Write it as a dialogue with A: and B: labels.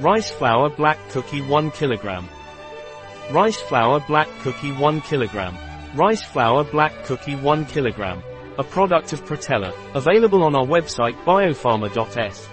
A: Rice flour black cookie 1 kg. Rice flour black cookie 1 kg. Rice flour black cookie 1 kg. A product of Protella. Available on our website biopharma.s.